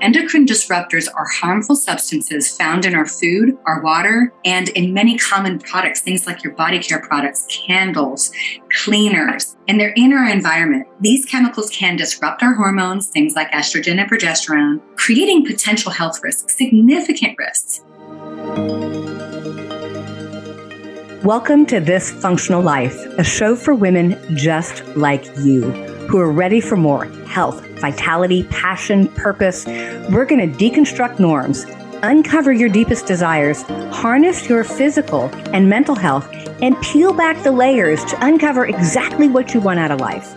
Endocrine disruptors are harmful substances found in our food, our water, and in many common products, things like your body care products, candles, cleaners, and they're in our environment. These chemicals can disrupt our hormones, things like estrogen and progesterone, creating potential health risks, significant risks. Welcome to This Functional Life, a show for women just like you who are ready for more health vitality, passion, purpose. We're going to deconstruct norms, uncover your deepest desires, harness your physical and mental health, and peel back the layers to uncover exactly what you want out of life.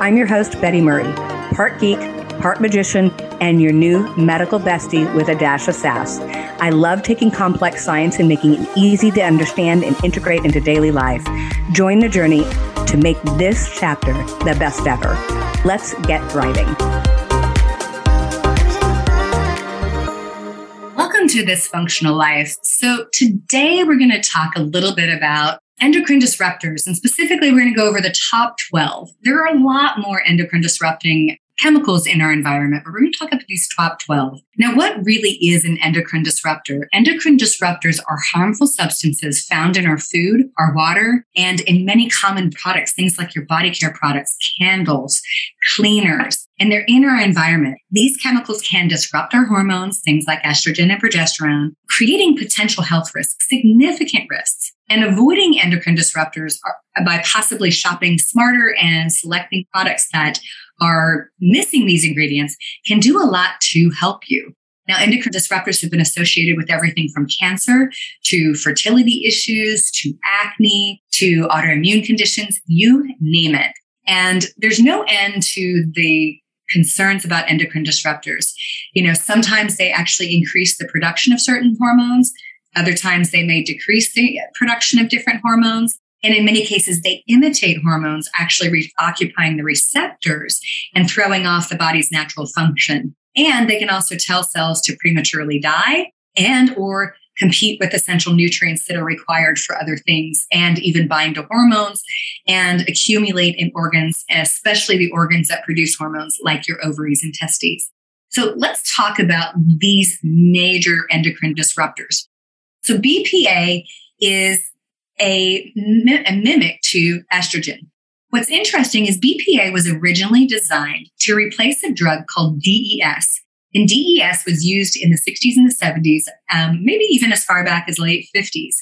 I'm your host, Betty Murray, part geek, part magician, and your new medical bestie with a dash of sass. I love taking complex science and making it easy to understand and integrate into daily life. Join the journey to make this chapter the best ever. Let's get writing. Welcome to This Functional Life. So, today we're going to talk a little bit about endocrine disruptors, and specifically, we're going to go over the top 12. There are a lot more endocrine disrupting chemicals in our environment, but we're going to talk about these top 12. Now, what really is an endocrine disruptor? Endocrine disruptors are harmful substances found in our food, our water, and in many common products, things like your body care products, candles, cleaners, and they're in our environment. These chemicals can disrupt our hormones, things like estrogen and progesterone, creating potential health risks, significant risks. And avoiding endocrine disruptors are, by possibly shopping smarter and selecting products that are missing these ingredients can do a lot to help you. Now, endocrine disruptors have been associated with everything from cancer to fertility issues to acne to autoimmune conditions, you name it. And there's no end to the concerns about endocrine disruptors. You know, sometimes they actually increase the production of certain hormones. Other times they may decrease the production of different hormones. And in many cases, they imitate hormones, actually re- occupying the receptors and throwing off the body's natural function. And they can also tell cells to prematurely die and or compete with essential nutrients that are required for other things and even bind to hormones and accumulate in organs, especially the organs that produce hormones like your ovaries and testes. So let's talk about these major endocrine disruptors. So BPA is a, a mimic to estrogen. What's interesting is BPA was originally designed to replace a drug called DES. And DES was used in the 60s and the 70s, um, maybe even as far back as late 50s.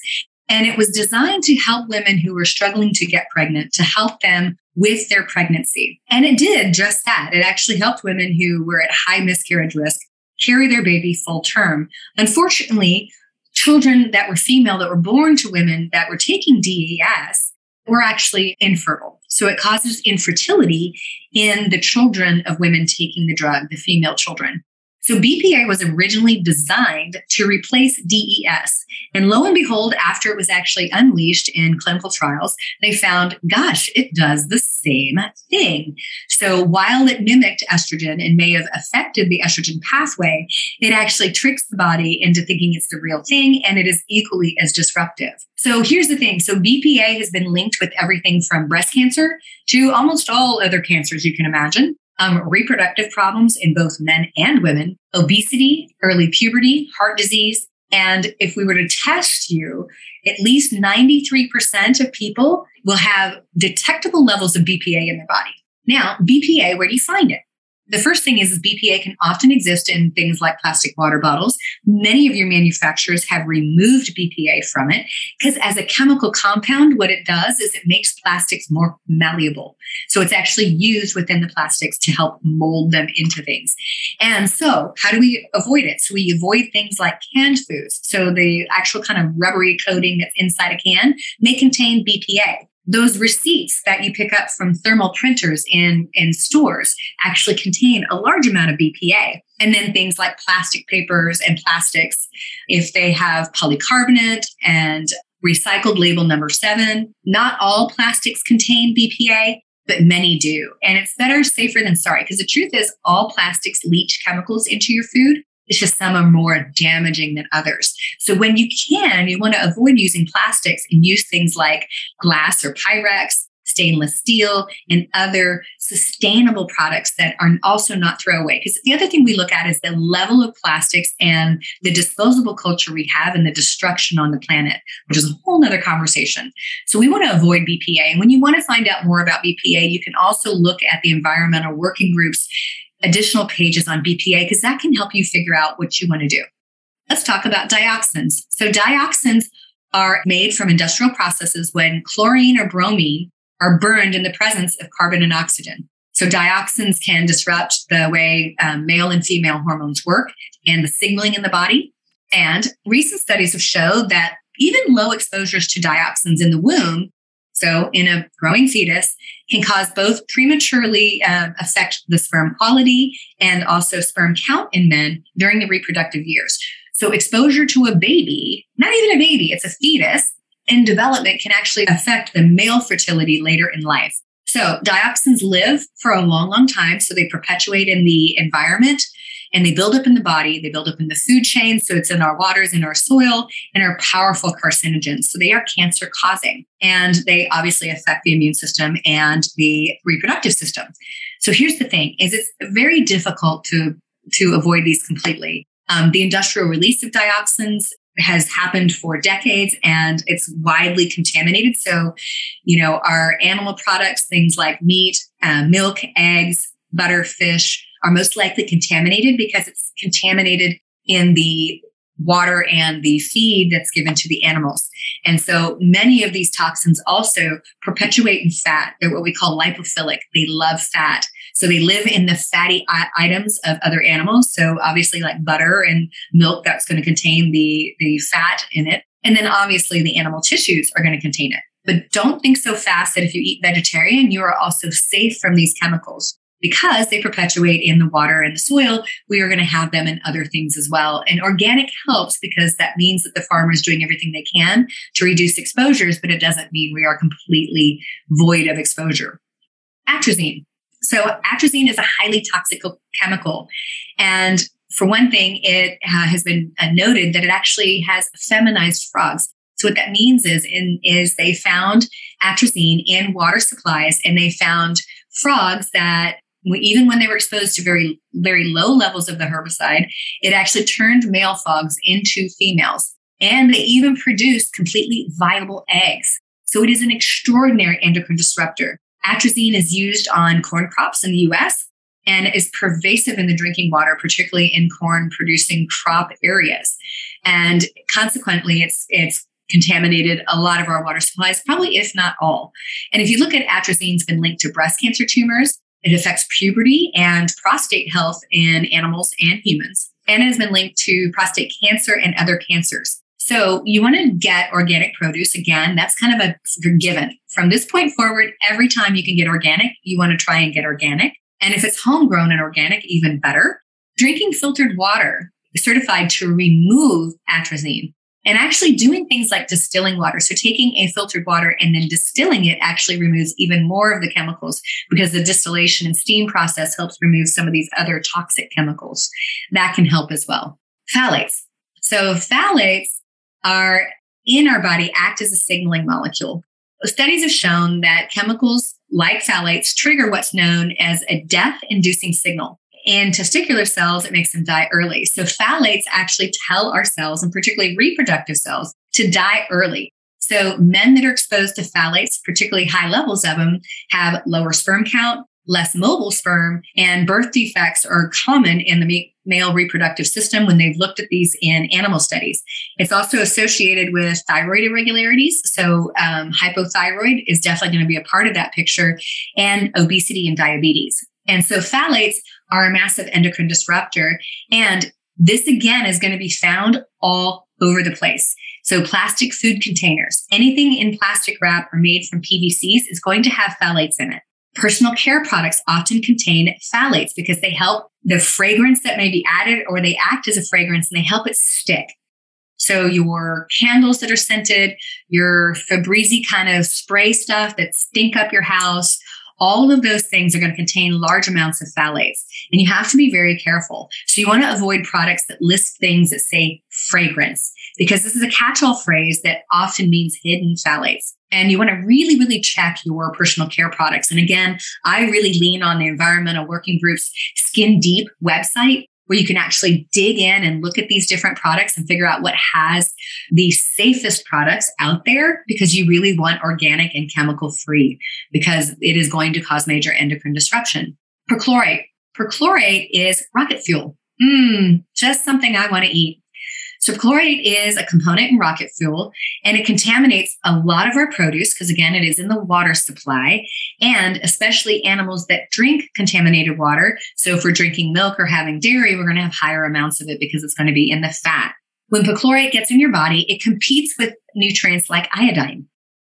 And it was designed to help women who were struggling to get pregnant, to help them with their pregnancy. And it did just that. It actually helped women who were at high miscarriage risk carry their baby full term. Unfortunately, children that were female that were born to women that were taking DES were actually infertile. So it causes infertility in the children of women taking the drug, the female children. So BPA was originally designed to replace DES. And lo and behold, after it was actually unleashed in clinical trials, they found, gosh, it does the same thing. So while it mimicked estrogen and may have affected the estrogen pathway, it actually tricks the body into thinking it's the real thing and it is equally as disruptive. So here's the thing. So BPA has been linked with everything from breast cancer to almost all other cancers you can imagine um, reproductive problems in both men and women, obesity, early puberty, heart disease. And if we were to test you, at least 93% of people will have detectable levels of BPA in their body. Now, BPA, where do you find it? The first thing is, BPA can often exist in things like plastic water bottles. Many of your manufacturers have removed BPA from it because as a chemical compound, what it does is it makes plastics more malleable. So it's actually used within the plastics to help mold them into things. And so how do we avoid it? So we avoid things like canned foods. So the actual kind of rubbery coating that's inside a can may contain BPA those receipts that you pick up from thermal printers in, in stores actually contain a large amount of BPA. And then things like plastic papers and plastics, if they have polycarbonate and recycled label number seven, not all plastics contain BPA, but many do. And it's better safer than sorry, because the truth is, all plastics leach chemicals into your food. It's just some are more damaging than others. So when you can, you want to avoid using plastics and use things like glass or Pyrex stainless steel, and other sustainable products that are also not throwaway. Because the other thing we look at is the level of plastics and the disposable culture we have and the destruction on the planet, which is a whole other conversation. So we want to avoid BPA. And when you want to find out more about BPA, you can also look at the environmental working groups additional pages on BPA because that can help you figure out what you want to do. Let's talk about dioxins. So, dioxins are made from industrial processes when chlorine or bromine are burned in the presence of carbon and oxygen. So, dioxins can disrupt the way um, male and female hormones work and the signaling in the body. And recent studies have showed that even low exposures to dioxins in the womb so in a growing fetus, can cause both prematurely uh, affect the sperm quality and also sperm count in men during the reproductive years. So exposure to a baby, not even a baby, it's a fetus in development can actually affect the male fertility later in life. So dioxins live for a long, long time. So they perpetuate in the environment and they build up in the body, they build up in the food chain. So it's in our waters, in our soil, and are powerful carcinogens. So they are cancer causing. And they obviously affect the immune system and the reproductive system. So here's the thing is it's very difficult to to avoid these completely. Um, the industrial release of dioxins has happened for decades and it's widely contaminated. So, you know, our animal products, things like meat, uh, milk, eggs, butter, fish, are most likely contaminated because it's contaminated in the water and the feed that's given to the animals. And so many of these toxins also perpetuate in fat. They're what we call lipophilic. They love fat. So they live in the fatty items of other animals. So obviously like butter and milk, that's going to contain the, the fat in it. And then obviously the animal tissues are going to contain it. But don't think so fast that if you eat vegetarian, you are also safe from these chemicals because they perpetuate in the water and the soil, we are going to have them in other things as well. And organic helps because that means that the farmer is doing everything they can to reduce exposures, but it doesn't mean we are completely void of exposure. Atrazine. So, atrazine is a highly toxic chemical. And for one thing, it uh, has been uh, noted that it actually has feminized frogs. So what that means is, in, is they found atrazine in water supplies, and they found frogs that even when they were exposed to very very low levels of the herbicide it actually turned male frogs into females. And they even produced completely viable eggs. So it is an extraordinary endocrine disruptor. Atrazine is used on corn crops in the us and is pervasive in the drinking water particularly in corn producing crop areas. And consequently it's it's contaminated a lot of our water supplies, probably if not all. And if you look at atrazine's been linked to breast cancer tumors, it affects puberty and prostate health in animals and humans, and it has been linked to prostate cancer and other cancers. So you want to get organic produce again. That's kind of a given. From this point forward, every time you can get organic, you want to try and get organic. And if it's homegrown and organic, even better. Drinking filtered water certified to remove atrazine and actually doing things like distilling water. So taking a filtered water and then distilling it actually removes even more of the chemicals because the distillation and steam process helps remove some of these other toxic chemicals. That can help as well. Phthalates. So phthalates are in our body act as a signaling molecule. Studies have shown that chemicals like phthalates trigger what's known as a death inducing signal in testicular cells, it makes them die early. So phthalates actually tell our cells, and particularly reproductive cells, to die early. So men that are exposed to phthalates, particularly high levels of them, have lower sperm count, less mobile sperm, and birth defects are common in the male reproductive system when they've looked at these in animal studies. It's also associated with thyroid irregularities. So, um, hypothyroid is definitely going to be a part of that picture, and obesity and diabetes. And so, phthalates are a massive endocrine disruptor. And this again is going to be found all over the place. So, plastic food containers, anything in plastic wrap or made from PVCs is going to have phthalates in it. Personal care products often contain phthalates because they help the fragrance that may be added or they act as a fragrance and they help it stick. So, your candles that are scented, your Febreze kind of spray stuff that stink up your house, all of those things are going to contain large amounts of phthalates, and you have to be very careful. So, you want to avoid products that list things that say fragrance because this is a catch all phrase that often means hidden phthalates. And you want to really, really check your personal care products. And again, I really lean on the Environmental Working Group's Skin Deep website where you can actually dig in and look at these different products and figure out what has the safest products out there because you really want organic and chemical free because it is going to cause major endocrine disruption. Perchlorate. Perchlorate is rocket fuel. Mmm, just something I want to eat. So chlorate is a component in rocket fuel and it contaminates a lot of our produce because again, it is in the water supply and especially animals that drink contaminated water. So if we're drinking milk or having dairy, we're going to have higher amounts of it because it's going to be in the fat. When perchlorate gets in your body, it competes with nutrients like iodine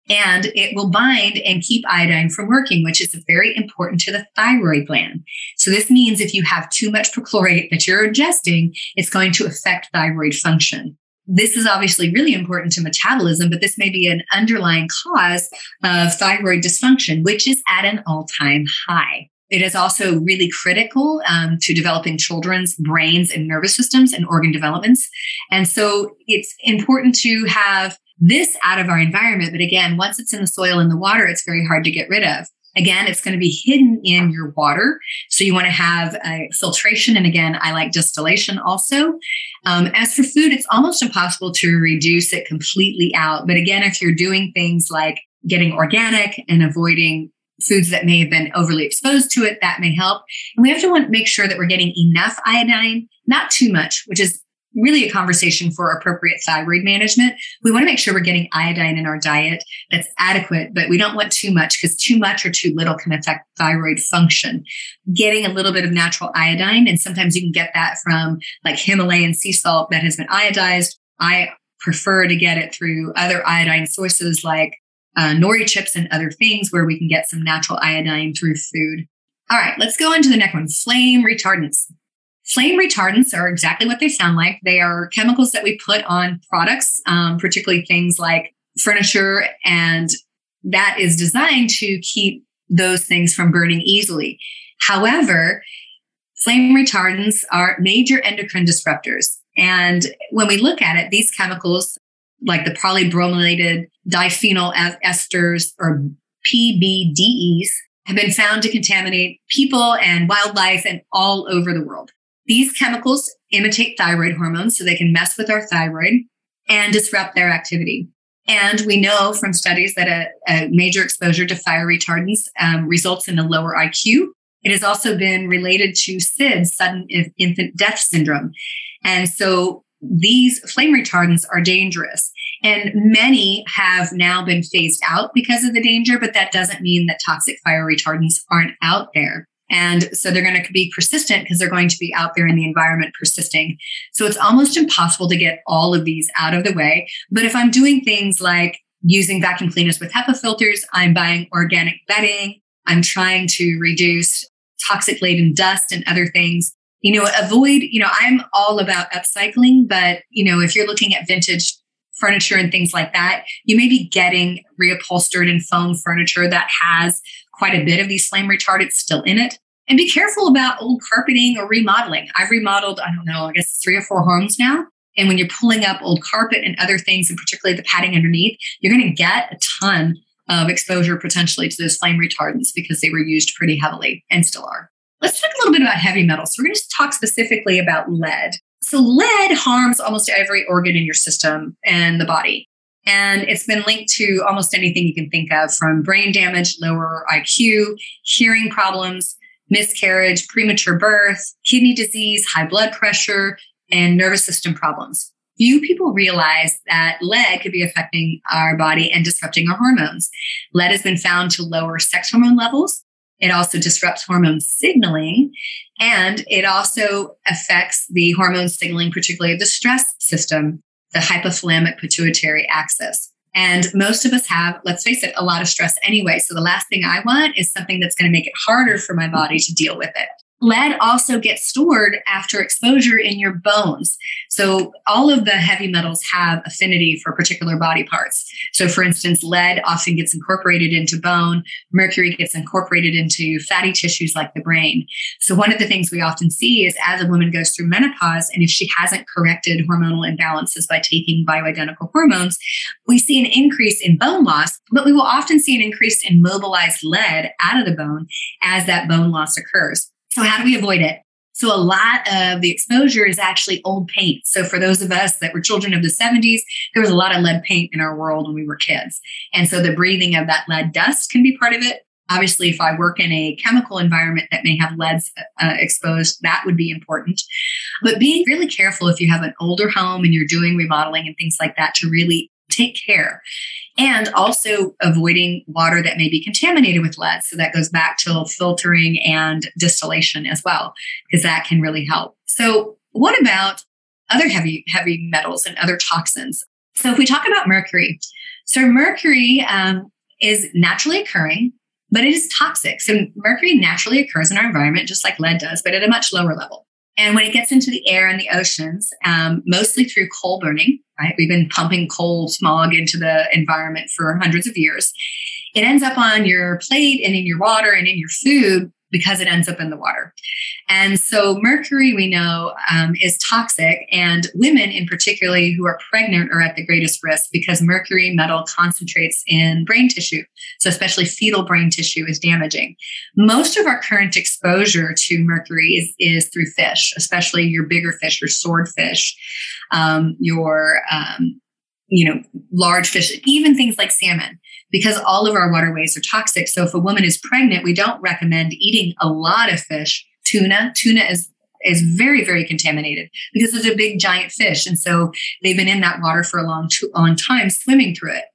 and it will bind and keep iodine from working, which is very important to the thyroid gland. So this means if you have too much perchlorate that you're ingesting, it's going to affect thyroid function. This is obviously really important to metabolism, but this may be an underlying cause of thyroid dysfunction, which is at an all time high. It is also really critical um, to developing children's brains and nervous systems and organ developments. And so it's important to have this out of our environment. But again, once it's in the soil and the water, it's very hard to get rid of. Again, it's going to be hidden in your water. So you want to have a filtration. And again, I like distillation also. Um, as for food, it's almost impossible to reduce it completely out. But again, if you're doing things like getting organic and avoiding foods that may have been overly exposed to it, that may help. And we have to want, make sure that we're getting enough iodine, not too much, which is really a conversation for appropriate thyroid management. We want to make sure we're getting iodine in our diet that's adequate, but we don't want too much because too much or too little can affect thyroid function. Getting a little bit of natural iodine, and sometimes you can get that from like Himalayan sea salt that has been iodized. I prefer to get it through other iodine sources like uh, nori chips and other things where we can get some natural iodine through food. All right, let's go into the next one flame retardants. Flame retardants are exactly what they sound like. They are chemicals that we put on products, um, particularly things like furniture, and that is designed to keep those things from burning easily. However, flame retardants are major endocrine disruptors. And when we look at it, these chemicals, like the polybrominated diphenyl esters or PBDEs, have been found to contaminate people and wildlife and all over the world. These chemicals imitate thyroid hormones, so they can mess with our thyroid and disrupt their activity. And we know from studies that a, a major exposure to fire retardants um, results in a lower IQ. It has also been related to SIDS, sudden infant death syndrome. And so these flame retardants are dangerous. And many have now been phased out because of the danger, but that doesn't mean that toxic fire retardants aren't out there. And so they're going to be persistent because they're going to be out there in the environment persisting. So it's almost impossible to get all of these out of the way. But if I'm doing things like using vacuum cleaners with HEPA filters, I'm buying organic bedding, I'm trying to reduce toxic laden dust and other things. You know, avoid, you know, I'm all about upcycling, but, you know, if you're looking at vintage furniture and things like that, you may be getting reupholstered and foam furniture that has quite a bit of these flame retardants still in it. And be careful about old carpeting or remodeling. I've remodeled, I don't know, I guess three or four homes now. And when you're pulling up old carpet and other things, and particularly the padding underneath, you're going to get a ton of exposure potentially to those flame retardants because they were used pretty heavily and still are. Let's talk a little bit about heavy metals. So we're going to talk specifically about lead. So lead harms almost every organ in your system and the body. And it's been linked to almost anything you can think of from brain damage, lower IQ, hearing problems, miscarriage, premature birth, kidney disease, high blood pressure, and nervous system problems. Few people realize that lead could be affecting our body and disrupting our hormones. Lead has been found to lower sex hormone levels. It also disrupts hormone signaling and it also affects the hormone signaling, particularly the stress system the hypothalamic pituitary axis. And most of us have, let's face it, a lot of stress anyway. So the last thing I want is something that's going to make it harder for my body to deal with it. Lead also gets stored after exposure in your bones. So, all of the heavy metals have affinity for particular body parts. So, for instance, lead often gets incorporated into bone, mercury gets incorporated into fatty tissues like the brain. So, one of the things we often see is as a woman goes through menopause, and if she hasn't corrected hormonal imbalances by taking bioidentical hormones, we see an increase in bone loss, but we will often see an increase in mobilized lead out of the bone as that bone loss occurs. So, how do we avoid it? So, a lot of the exposure is actually old paint. So, for those of us that were children of the 70s, there was a lot of lead paint in our world when we were kids. And so, the breathing of that lead dust can be part of it. Obviously, if I work in a chemical environment that may have leads uh, exposed, that would be important. But being really careful if you have an older home and you're doing remodeling and things like that to really take care and also avoiding water that may be contaminated with lead. So that goes back to filtering and distillation as well, because that can really help. So, what about other heavy heavy metals and other toxins? So, if we talk about mercury, so mercury um, is naturally occurring, but it is toxic. So, mercury naturally occurs in our environment just like lead does, but at a much lower level. And when it gets into the air and the oceans, um, mostly through coal burning, right? We've been pumping coal smog into the environment for hundreds of years. It ends up on your plate and in your water and in your food because it ends up in the water. And so, mercury, we know, um, is toxic, and women in particularly who are pregnant are at the greatest risk because mercury metal concentrates in brain tissue. So, especially fetal brain tissue is damaging. Most of our current exposure to mercury is, is through fish, especially your bigger fish, your swordfish, um, your um, you know large fish, even things like salmon because all of our waterways are toxic. So if a woman is pregnant, we don't recommend eating a lot of fish. Tuna, tuna is is very very contaminated because it's a big giant fish, and so they've been in that water for a long long time, swimming through it.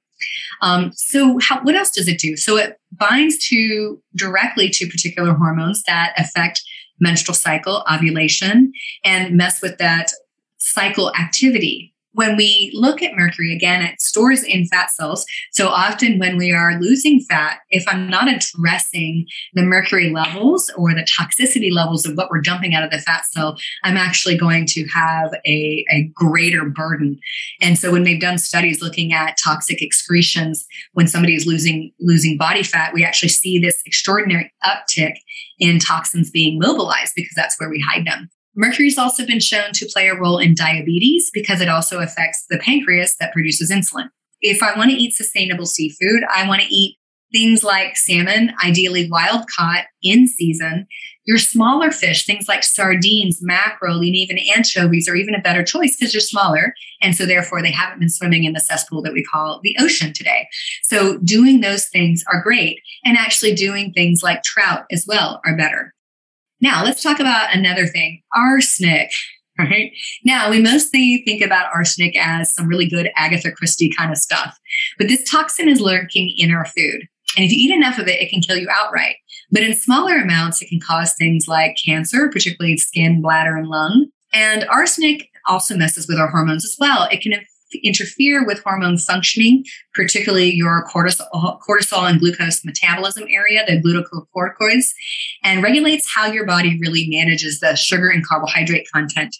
Um, so how, what else does it do? So it binds to directly to particular hormones that affect menstrual cycle, ovulation, and mess with that cycle activity when we look at mercury again, it stores in fat cells. So often when we are losing fat, if I'm not addressing the mercury levels or the toxicity levels of what we're dumping out of the fat cell, I'm actually going to have a, a greater burden. And so when they've done studies looking at toxic excretions when somebody is losing losing body fat, we actually see this extraordinary uptick in toxins being mobilized because that's where we hide them. Mercury's also been shown to play a role in diabetes because it also affects the pancreas that produces insulin. If I want to eat sustainable seafood, I want to eat things like salmon, ideally wild caught in season. Your smaller fish, things like sardines, mackerel, and even anchovies are even a better choice because they're smaller. And so, therefore, they haven't been swimming in the cesspool that we call the ocean today. So, doing those things are great. And actually, doing things like trout as well are better. Now, let's talk about another thing arsenic. Right now, we mostly think about arsenic as some really good Agatha Christie kind of stuff, but this toxin is lurking in our food. And if you eat enough of it, it can kill you outright. But in smaller amounts, it can cause things like cancer, particularly skin, bladder, and lung. And arsenic also messes with our hormones as well. It can interfere with hormone functioning, particularly your cortisol, cortisol and glucose metabolism area, the glucocorticoids, and regulates how your body really manages the sugar and carbohydrate content.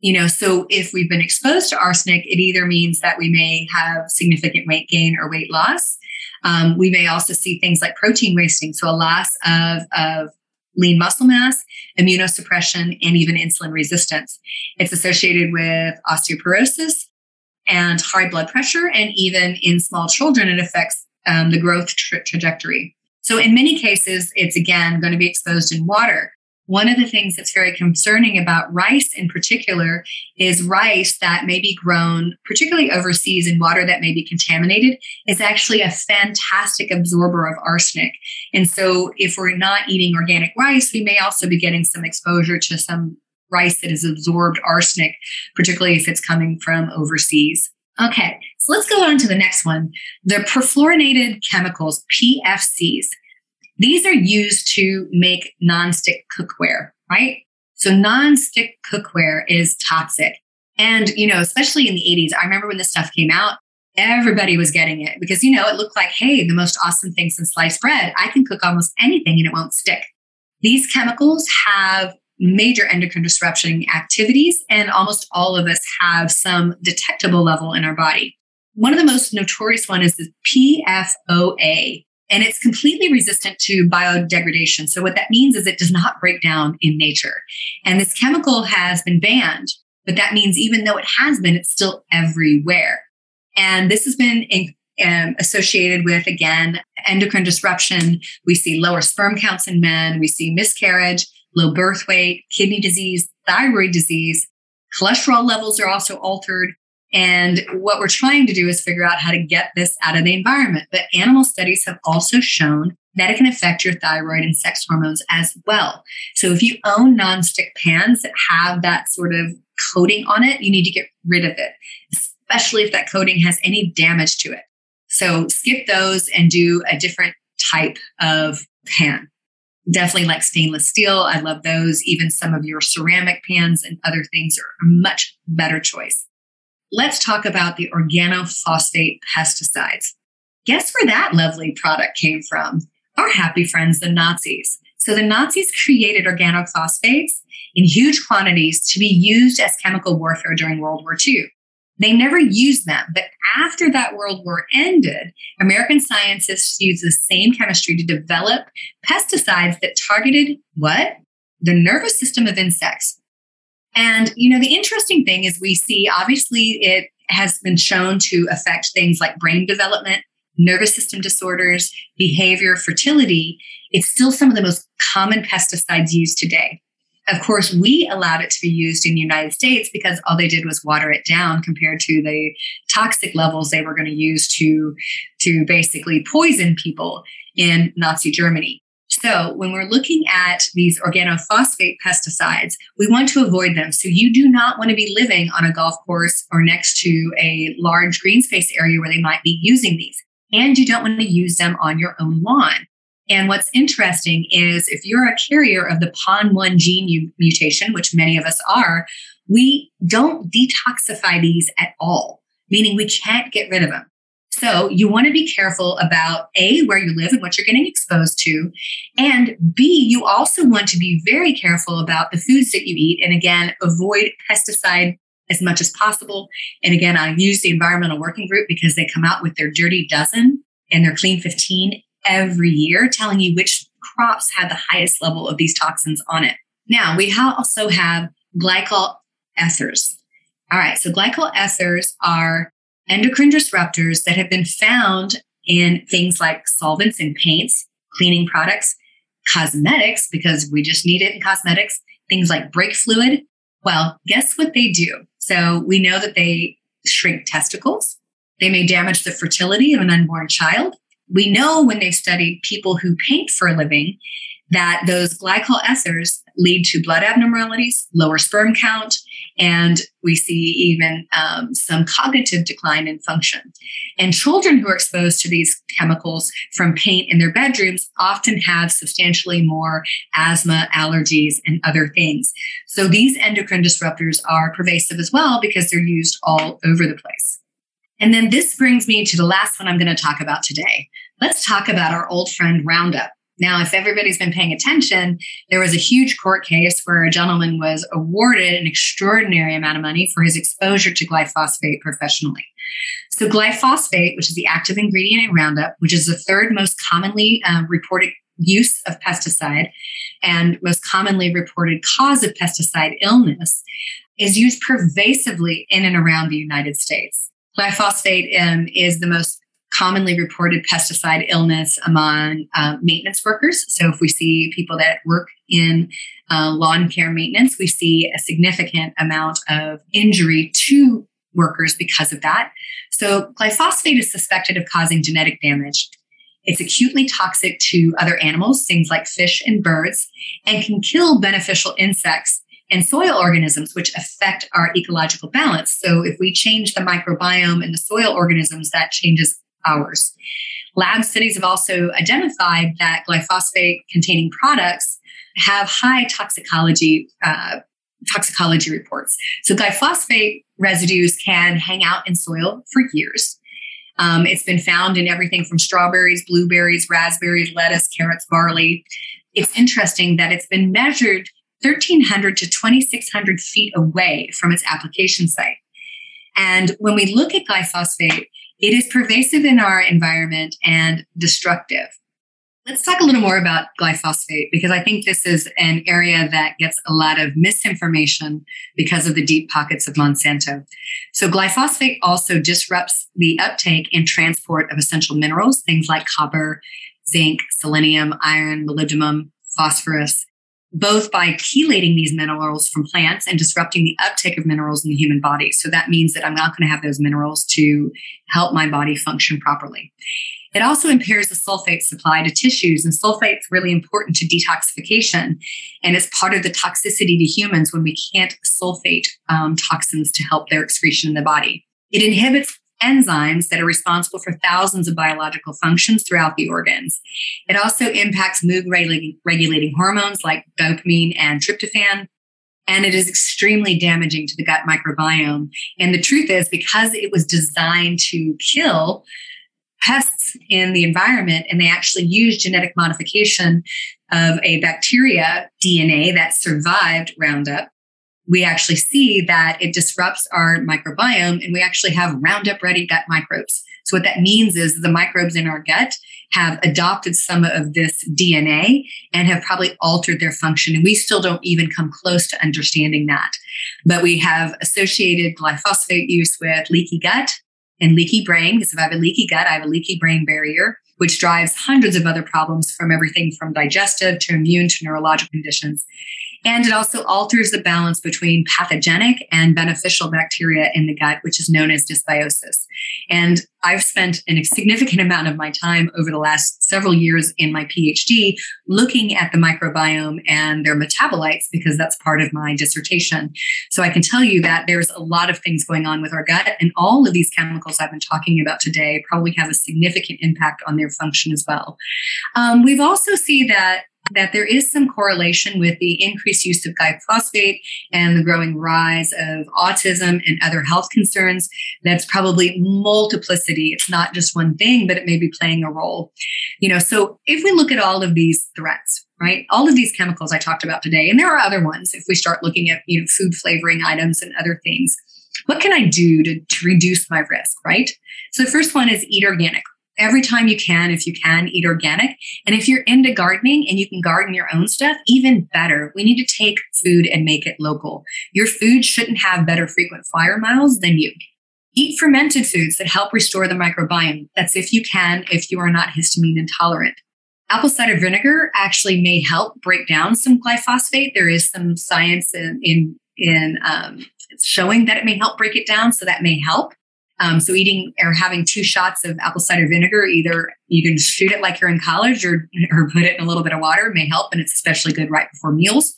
You know, so if we've been exposed to arsenic, it either means that we may have significant weight gain or weight loss. Um, we may also see things like protein wasting, so a loss of, of lean muscle mass, immunosuppression, and even insulin resistance. It's associated with osteoporosis, and high blood pressure. And even in small children, it affects um, the growth tra- trajectory. So, in many cases, it's again going to be exposed in water. One of the things that's very concerning about rice in particular is rice that may be grown, particularly overseas in water that may be contaminated, is actually a fantastic absorber of arsenic. And so, if we're not eating organic rice, we may also be getting some exposure to some rice that has absorbed arsenic, particularly if it's coming from overseas. Okay, so let's go on to the next one. The perfluorinated chemicals, PFCs. These are used to make nonstick cookware, right? So nonstick cookware is toxic. And, you know, especially in the 80s, I remember when this stuff came out, everybody was getting it because, you know, it looked like, hey, the most awesome thing since sliced bread. I can cook almost anything and it won't stick. These chemicals have major endocrine disruption activities, and almost all of us have some detectable level in our body. One of the most notorious one is the PFOA, and it's completely resistant to biodegradation. So what that means is it does not break down in nature. And this chemical has been banned, but that means even though it has been, it's still everywhere. And this has been in, um, associated with, again, endocrine disruption. We see lower sperm counts in men. We see miscarriage, low birth weight, kidney disease, thyroid disease. Cholesterol levels are also altered. And what we're trying to do is figure out how to get this out of the environment. But animal studies have also shown that it can affect your thyroid and sex hormones as well. So if you own nonstick pans that have that sort of coating on it, you need to get rid of it, especially if that coating has any damage to it. So skip those and do a different type of pan. Definitely like stainless steel. I love those. Even some of your ceramic pans and other things are a much better choice. Let's talk about the organophosphate pesticides. Guess where that lovely product came from? Our happy friends, the Nazis. So the Nazis created organophosphates in huge quantities to be used as chemical warfare during World War II. They never used them, but after that World War ended, American scientists used the same chemistry to develop pesticides that targeted what? The nervous system of insects. And, you know, the interesting thing is we see obviously it has been shown to affect things like brain development, nervous system disorders, behavior, fertility. It's still some of the most common pesticides used today. Of course, we allowed it to be used in the United States because all they did was water it down compared to the toxic levels they were going to use to, to basically poison people in Nazi Germany. So, when we're looking at these organophosphate pesticides, we want to avoid them. So, you do not want to be living on a golf course or next to a large green space area where they might be using these. And you don't want to use them on your own lawn. And what's interesting is if you're a carrier of the PON1 gene mutation, which many of us are, we don't detoxify these at all, meaning we can't get rid of them. So you want to be careful about A, where you live and what you're getting exposed to. And B, you also want to be very careful about the foods that you eat. And again, avoid pesticide as much as possible. And again, I use the environmental working group because they come out with their dirty dozen and their clean 15 every year, telling you which crops have the highest level of these toxins on it. Now, we also have glycol ethers. All right, so glycol ethers are endocrine disruptors that have been found in things like solvents and paints, cleaning products, cosmetics, because we just need it in cosmetics, things like brake fluid. Well, guess what they do? So we know that they shrink testicles. They may damage the fertility of an unborn child. We know when they've studied people who paint for a living that those glycol ethers lead to blood abnormalities, lower sperm count, and we see even um, some cognitive decline in function. And children who are exposed to these chemicals from paint in their bedrooms often have substantially more asthma, allergies, and other things. So these endocrine disruptors are pervasive as well because they're used all over the place. And then this brings me to the last one I'm going to talk about today. Let's talk about our old friend Roundup. Now, if everybody's been paying attention, there was a huge court case where a gentleman was awarded an extraordinary amount of money for his exposure to glyphosate professionally. So, glyphosate, which is the active ingredient in Roundup, which is the third most commonly um, reported use of pesticide and most commonly reported cause of pesticide illness, is used pervasively in and around the United States. Glyphosate um, is the most commonly reported pesticide illness among uh, maintenance workers. So, if we see people that work in uh, lawn care maintenance, we see a significant amount of injury to workers because of that. So, glyphosate is suspected of causing genetic damage. It's acutely toxic to other animals, things like fish and birds, and can kill beneficial insects and soil organisms, which affect our ecological balance. So, if we change the microbiome and the soil organisms, that changes ours. Lab studies have also identified that glyphosate containing products have high toxicology uh, toxicology reports. So glyphosate residues can hang out in soil for years. Um, it's been found in everything from strawberries, blueberries, raspberries, lettuce, carrots, barley. it's interesting that it's been measured 1,300 to 2,600 feet away from its application site. And when we look at glyphosate, it is pervasive in our environment and destructive. Let's talk a little more about glyphosate because I think this is an area that gets a lot of misinformation because of the deep pockets of Monsanto. So, glyphosate also disrupts the uptake and transport of essential minerals, things like copper, zinc, selenium, iron, molybdenum, phosphorus, both by chelating these minerals from plants and disrupting the uptake of minerals in the human body. So that means that I'm not going to have those minerals to help my body function properly. It also impairs the sulfate supply to tissues, and sulfate's really important to detoxification. And it's part of the toxicity to humans when we can't sulfate um, toxins to help their excretion in the body. It inhibits enzymes that are responsible for thousands of biological functions throughout the organs. It also impacts mood regulating hormones like dopamine and tryptophan. And it is extremely damaging to the gut microbiome. And the truth is, because it was designed to kill pests in the environment, and they actually used genetic modification of a bacteria DNA that survived Roundup, we actually see that it disrupts our microbiome and we actually have Roundup ready gut microbes. So, what that means is the microbes in our gut have adopted some of this DNA and have probably altered their function. And we still don't even come close to understanding that. But we have associated glyphosate use with leaky gut and leaky brain, because if I have a leaky gut, I have a leaky brain barrier, which drives hundreds of other problems from everything from digestive to immune to neurological conditions. And it also alters the balance between pathogenic and beneficial bacteria in the gut, which is known as dysbiosis. And I've spent a significant amount of my time over the last several years in my PhD looking at the microbiome and their metabolites because that's part of my dissertation. So I can tell you that there's a lot of things going on with our gut, and all of these chemicals I've been talking about today probably have a significant impact on their function as well. Um, we've also seen that that there is some correlation with the increased use of glyphosate and the growing rise of autism and other health concerns. That's probably multiplicity. It's not just one thing, but it may be playing a role. You know, so if we look at all of these threats, right? All of these chemicals I talked about today, and there are other ones if we start looking at, you know, food flavoring items and other things. What can I do to, to reduce my risk, right? So the first one is eat organic every time you can, if you can, eat organic. And if you're into gardening and you can garden your own stuff, even better. We need to take food and make it local. Your food shouldn't have better frequent flyer miles than you. Eat fermented foods that help restore the microbiome. That's if you can, if you are not histamine intolerant. Apple cider vinegar actually may help break down some glyphosate. There is some science in in, in um, showing that it may help break it down, so that may help. Um, so eating or having two shots of apple cider vinegar, either you can shoot it like you're in college or, or put it in a little bit of water may help. And it's especially good right before meals.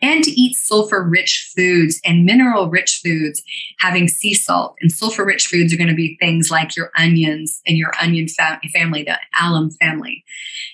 And to eat sulfur rich foods and mineral rich foods, having sea salt and sulfur rich foods are going to be things like your onions and your onion fa- family, the allium family.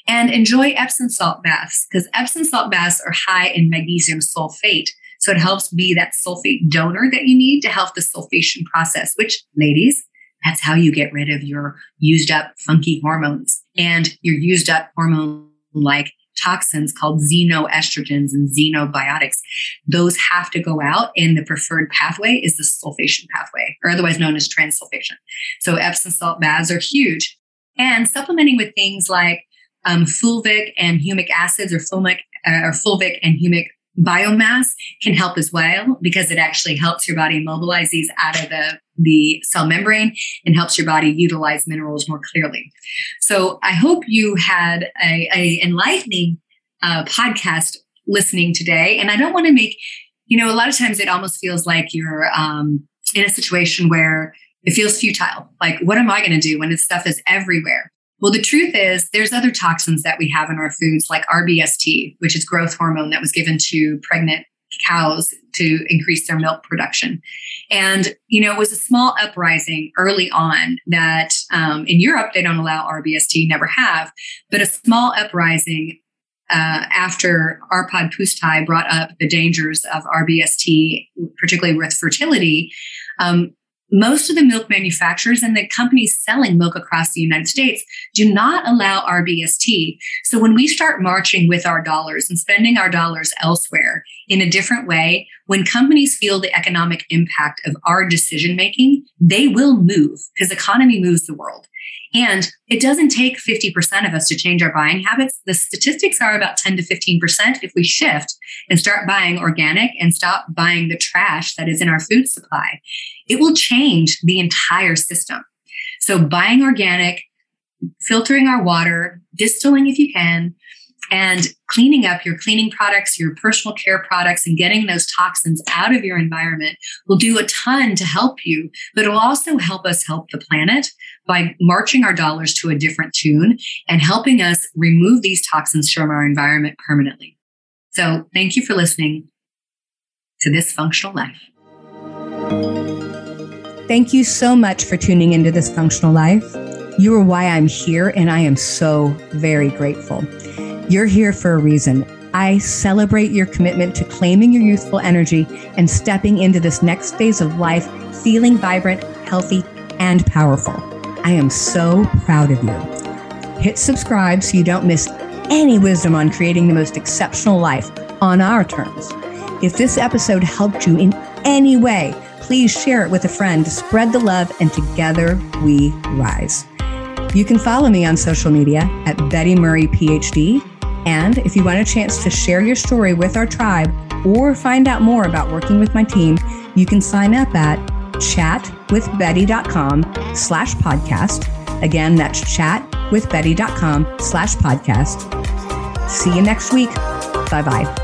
And enjoy Epsom salt baths because Epsom salt baths are high in magnesium sulfate, so it helps be that sulfate donor that you need to help the sulfation process, which, ladies, that's how you get rid of your used up funky hormones and your used up hormone like toxins called xenoestrogens and xenobiotics. Those have to go out, and the preferred pathway is the sulfation pathway, or otherwise known as transsulfation. So Epsom salt baths are huge. And supplementing with things like um, fulvic and humic acids, or fulvic, uh, or fulvic and humic biomass can help as well because it actually helps your body mobilize these out of the, the cell membrane and helps your body utilize minerals more clearly. So I hope you had a, a enlightening uh, podcast listening today. And I don't want to make, you know, a lot of times it almost feels like you're um, in a situation where it feels futile. Like, what am I going to do when this stuff is everywhere? Well, the truth is, there's other toxins that we have in our foods, like RBST, which is growth hormone that was given to pregnant cows to increase their milk production. And, you know, it was a small uprising early on that um, in Europe, they don't allow RBST, never have, but a small uprising uh, after Arpad Pusztai brought up the dangers of RBST, particularly with fertility. Um, most of the milk manufacturers and the companies selling milk across the United States do not allow RBST. So when we start marching with our dollars and spending our dollars elsewhere in a different way, when companies feel the economic impact of our decision making, they will move because economy moves the world. And it doesn't take 50% of us to change our buying habits. The statistics are about 10 to 15% if we shift and start buying organic and stop buying the trash that is in our food supply. It will change the entire system. So buying organic, filtering our water, distilling if you can, and cleaning up your cleaning products, your personal care products, and getting those toxins out of your environment will do a ton to help you, but it'll also help us help the planet by marching our dollars to a different tune and helping us remove these toxins from our environment permanently. So, thank you for listening to this functional life. Thank you so much for tuning into this functional life. You are why I'm here, and I am so very grateful. You're here for a reason. I celebrate your commitment to claiming your youthful energy and stepping into this next phase of life feeling vibrant, healthy, and powerful. I am so proud of you. Hit subscribe so you don't miss any wisdom on creating the most exceptional life on our terms. If this episode helped you in any way, please share it with a friend to spread the love and together we rise. You can follow me on social media at Betty Murray PhD and if you want a chance to share your story with our tribe or find out more about working with my team, you can sign up at chatwithbetty.com slash podcast. Again, that's chatwithbetty.com slash podcast. See you next week. Bye bye.